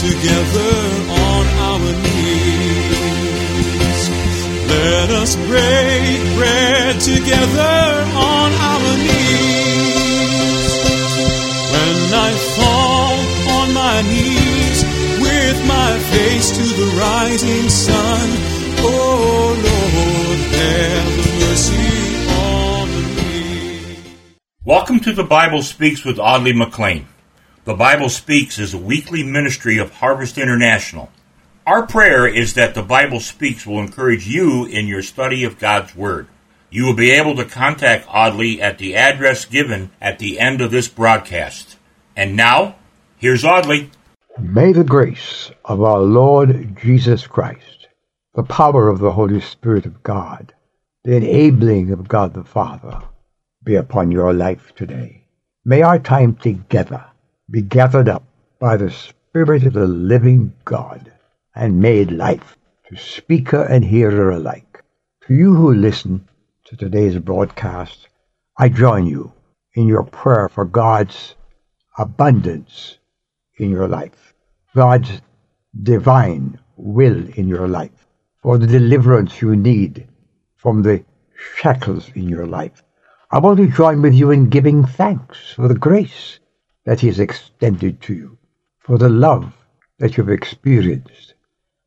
together on our knees. Let us break bread together on our knees. When I fall on my knees with my face to the rising sun, oh Lord, have mercy. Welcome to the Bible Speaks with Audley McLean. The Bible Speaks is a weekly ministry of Harvest International. Our prayer is that the Bible Speaks will encourage you in your study of God's Word. You will be able to contact Audley at the address given at the end of this broadcast. And now, here's Audley. May the grace of our Lord Jesus Christ, the power of the Holy Spirit of God, the enabling of God the Father, be upon your life today. May our time together be gathered up by the Spirit of the living God and made life to speaker and hearer alike. To you who listen to today's broadcast, I join you in your prayer for God's abundance in your life, God's divine will in your life, for the deliverance you need from the shackles in your life. I want to join with you in giving thanks for the grace that has extended to you, for the love that you've experienced,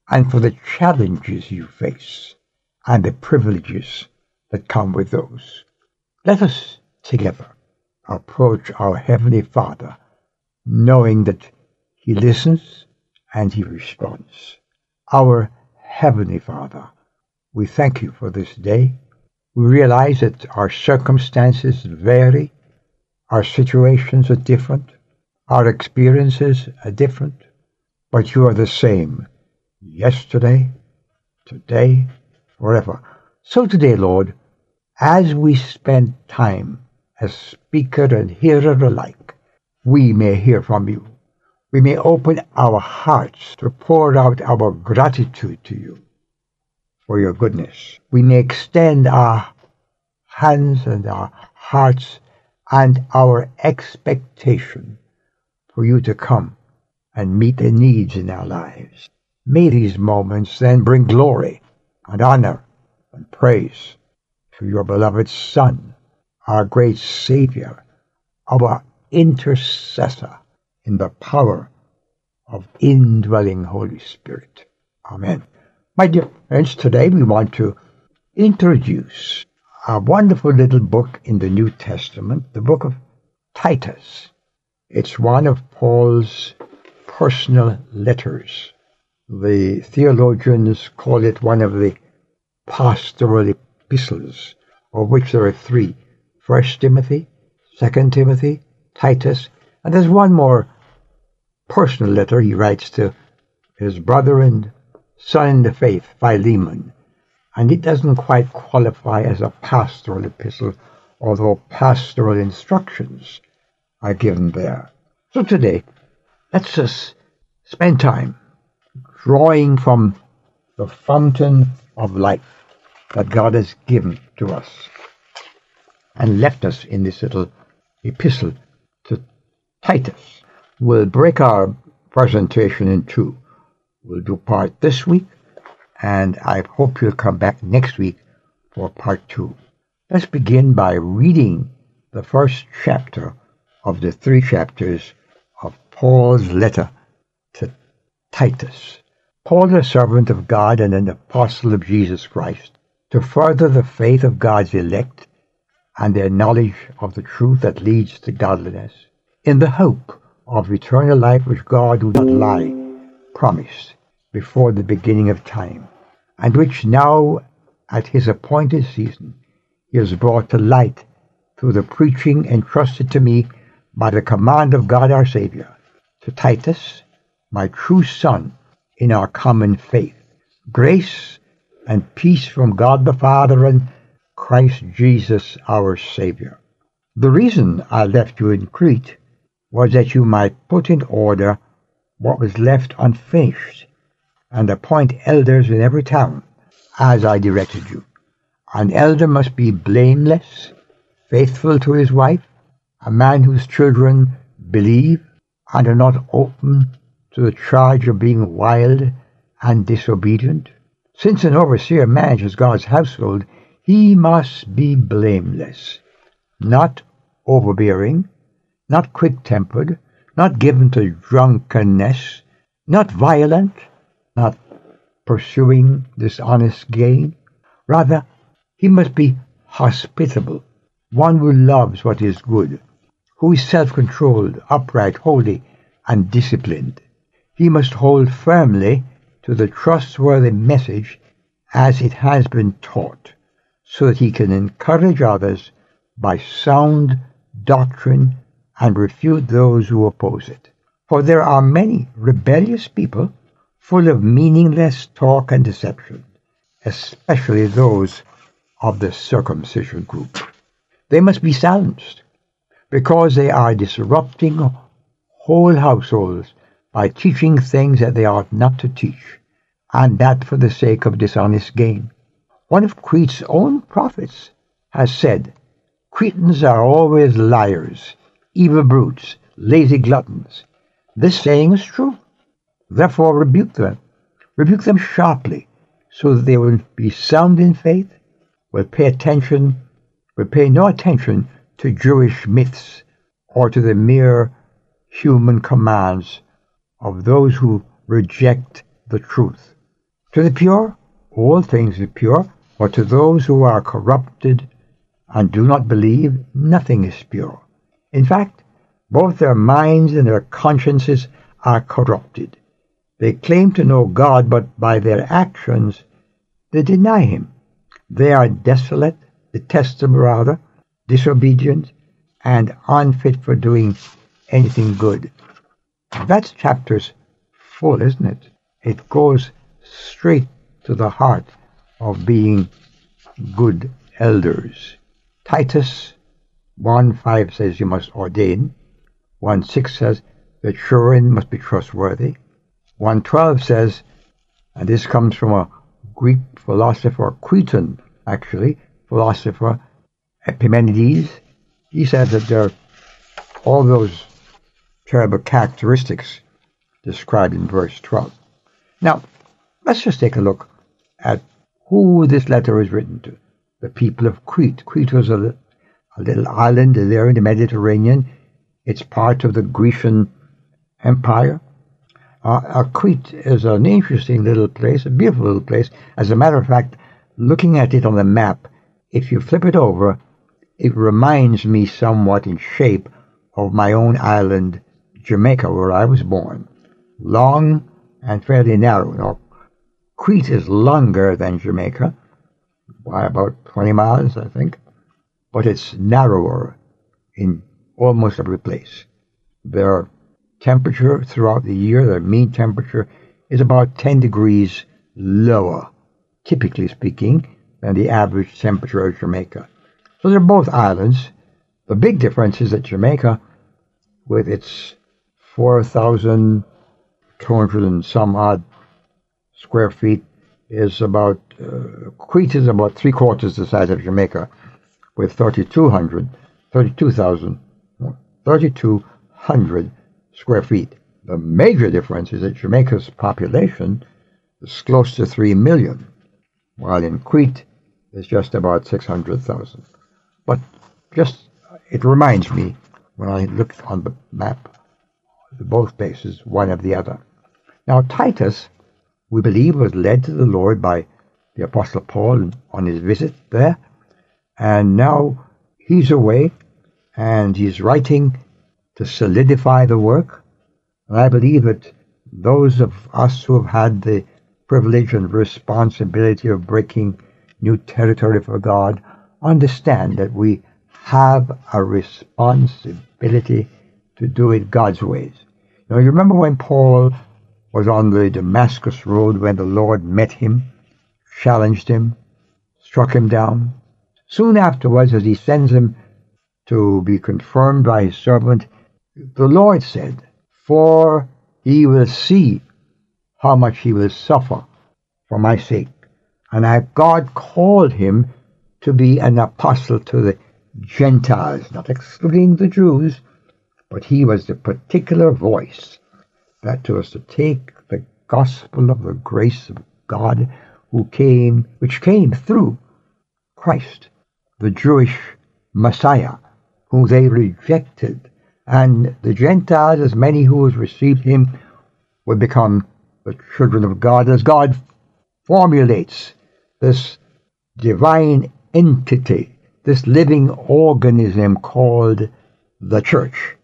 and for the challenges you face, and the privileges that come with those. Let us together approach our Heavenly Father, knowing that He listens and He responds. Our Heavenly Father, we thank you for this day. We realize that our circumstances vary our situations are different. Our experiences are different. But you are the same yesterday, today, forever. So today, Lord, as we spend time as speaker and hearer alike, we may hear from you. We may open our hearts to pour out our gratitude to you for your goodness. We may extend our hands and our hearts and our expectation for you to come and meet the needs in our lives. May these moments then bring glory and honor and praise to your beloved Son, our great Savior, our intercessor in the power of indwelling Holy Spirit. Amen. My dear friends, today we want to introduce a wonderful little book in the New Testament, the book of Titus. It's one of Paul's personal letters. The theologians call it one of the pastoral epistles, of which there are three. First Timothy, Second Timothy, Titus, and there's one more personal letter he writes to his brother and son in the faith, Philemon and it doesn't quite qualify as a pastoral epistle, although pastoral instructions are given there. So today, let's just spend time drawing from the fountain of life that God has given to us and left us in this little epistle to Titus. We'll break our presentation in two. We'll do part this week and I hope you'll come back next week for part two. Let's begin by reading the first chapter of the three chapters of Paul's letter to Titus. Paul, a servant of God and an apostle of Jesus Christ, to further the faith of God's elect and their knowledge of the truth that leads to godliness, in the hope of eternal life which God, who not lie, promised before the beginning of time and which now, at his appointed season, he has brought to light through the preaching entrusted to me by the command of God our Savior, to Titus, my true son in our common faith. Grace and peace from God the Father and Christ Jesus our Savior. The reason I left you in Crete was that you might put in order what was left unfinished and appoint elders in every town, as I directed you. An elder must be blameless, faithful to his wife, a man whose children believe and are not open to the charge of being wild and disobedient? Since an overseer manages God's household, he must be blameless, not overbearing, not quick-tempered, not given to drunkenness, not violent, not pursuing dishonest gain. Rather, he must be hospitable, one who loves what is good, who is self-controlled, upright, holy, and disciplined. He must hold firmly to the trustworthy message as it has been taught, so that he can encourage others by sound doctrine and refute those who oppose it. For there are many rebellious people full of meaningless talk and deception, especially those of the circumcision group. They must be silenced because they are disrupting whole households by teaching things that they ought not to teach, and that for the sake of dishonest gain. One of Crete's own prophets has said, Cretans are always liars, evil brutes, lazy gluttons. This saying is true. Therefore rebuke them. Rebuke them sharply, so that they will be sound in faith, will pay attention, will pay no attention to Jewish myths or to the mere human commands of those who reject the truth. To the pure, all things are pure, but to those who are corrupted and do not believe, nothing is pure. In fact, both their minds and their consciences are corrupted. They claim to know God, but by their actions they deny Him. They are desolate, detestable rather, disobedient, and unfit for doing anything good. That's chapter's full, isn't it? It goes straight to the heart of being good elders. Titus 1 5 says you must ordain. 1 6 says that children must be trustworthy. 112 says, and this comes from a Greek philosopher, Cretan actually, philosopher Epimenides. He said that there are all those terrible characteristics described in verse 12. Now, let's just take a look at who this letter is written to the people of Crete. Crete was a, a little island there in the Mediterranean. It's part of the Grecian Empire. Uh, Crete is an interesting little place, a beautiful little place. As a matter of fact, looking at it on the map, if you flip it over, it reminds me somewhat in shape of my own island, Jamaica, where I was born. Long and fairly narrow. Now, Crete is longer than Jamaica, by about 20 miles, I think, but it's narrower in almost every place. Their temperature throughout the year, the mean temperature, is about 10 degrees lower, typically speaking, than the average temperature of Jamaica. So they're both islands. The big difference is that Jamaica, with its 4,200 and some odd square feet is about, uh, Crete is about three quarters the size of Jamaica, with 3,200, 32,000, 3,200 square feet. The major difference is that Jamaica's population is close to 3 million, while in Crete it's just about 600,000. But just, it reminds me, when I look on the map, both places, one of the other. Now, Titus we believe was led to the Lord by the Apostle Paul on his visit there. And now he's away and he's writing to solidify the work. And I believe that those of us who have had the privilege and responsibility of breaking new territory for God understand that we have a responsibility to do it God's ways. Now, you remember when Paul was on the Damascus road when the Lord met him, challenged him, struck him down. Soon afterwards, as he sends him to be confirmed by his servant, the Lord said, For he will see how much he will suffer for my sake. And I, God called him to be an apostle to the Gentiles, not excluding the Jews, but he was the particular voice that was to take the gospel of the grace of God who came, which came through Christ, the Jewish Messiah, whom they rejected, and the Gentiles, as many who have received him, would become the children of God, as God formulates this divine entity, this living organism called the church.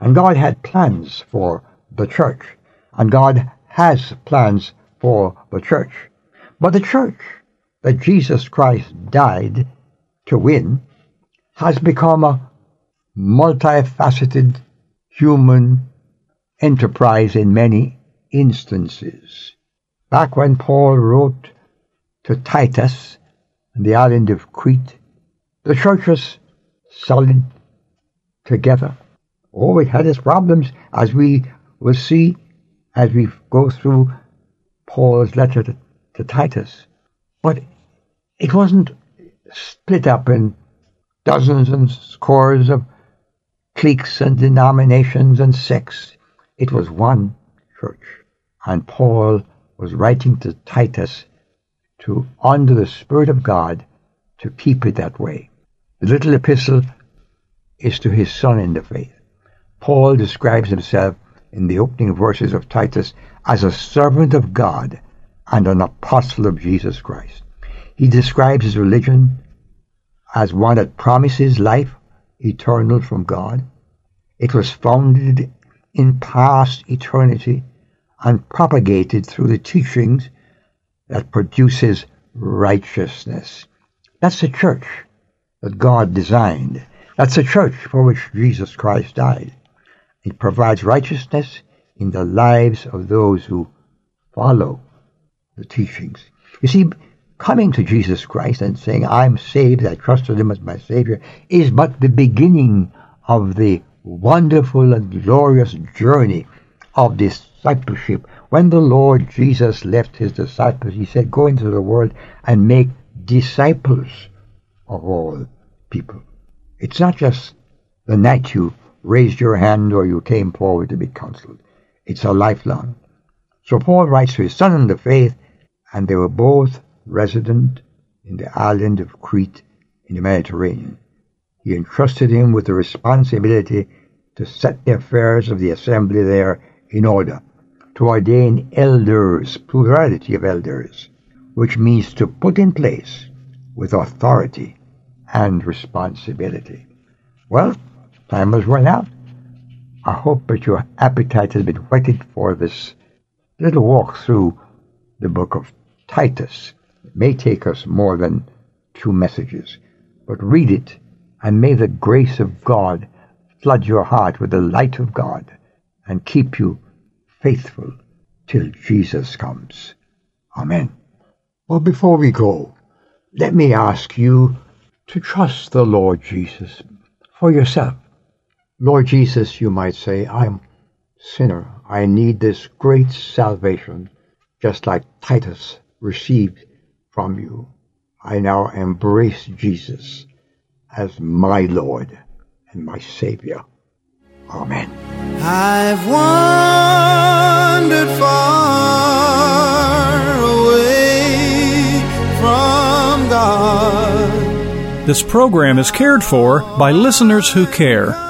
And God had plans for the church, and God has plans for the church. But the church that Jesus Christ died to win has become a multifaceted human enterprise in many instances. Back when Paul wrote to Titus on the island of Crete, the church was solid together. Oh, it had its problems, as we will see as we go through Paul's letter to, to Titus. But it wasn't split up in dozens and scores of cliques and denominations and sects. It was one church. And Paul was writing to Titus to, under the Spirit of God, to keep it that way. The little epistle is to his son in the faith. Paul describes himself in the opening verses of Titus as a servant of God and an apostle of Jesus Christ. He describes his religion as one that promises life eternal from God. It was founded in past eternity and propagated through the teachings that produces righteousness. That's the church that God designed. That's the church for which Jesus Christ died. It provides righteousness in the lives of those who follow the teachings. You see, coming to Jesus Christ and saying, I'm saved, I trust in Him as my Savior, is but the beginning of the wonderful and glorious journey of discipleship. When the Lord Jesus left His disciples, He said, Go into the world and make disciples of all people. It's not just the night you raised your hand or you came forward to be counseled. It's a lifelong. So Paul writes to his son in the faith, and they were both resident in the island of Crete in the Mediterranean. He entrusted him with the responsibility to set the affairs of the assembly there in order, to ordain elders, plurality of elders, which means to put in place with authority and responsibility. Well, time has run out. I hope that your appetite has been whetted for this little walk through the book of Titus. It may take us more than two messages, but read it, and may the grace of God flood your heart with the light of God and keep you faithful till Jesus comes. Amen. Well, before we go, let me ask you to trust the Lord Jesus for yourself. Lord Jesus, you might say, I'm sinner. I need this great salvation, just like Titus received from you. I now embrace Jesus as my Lord and my Savior. Amen. I've wandered far away from God. This program is cared for by listeners who care.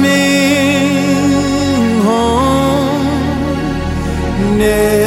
coming home. Never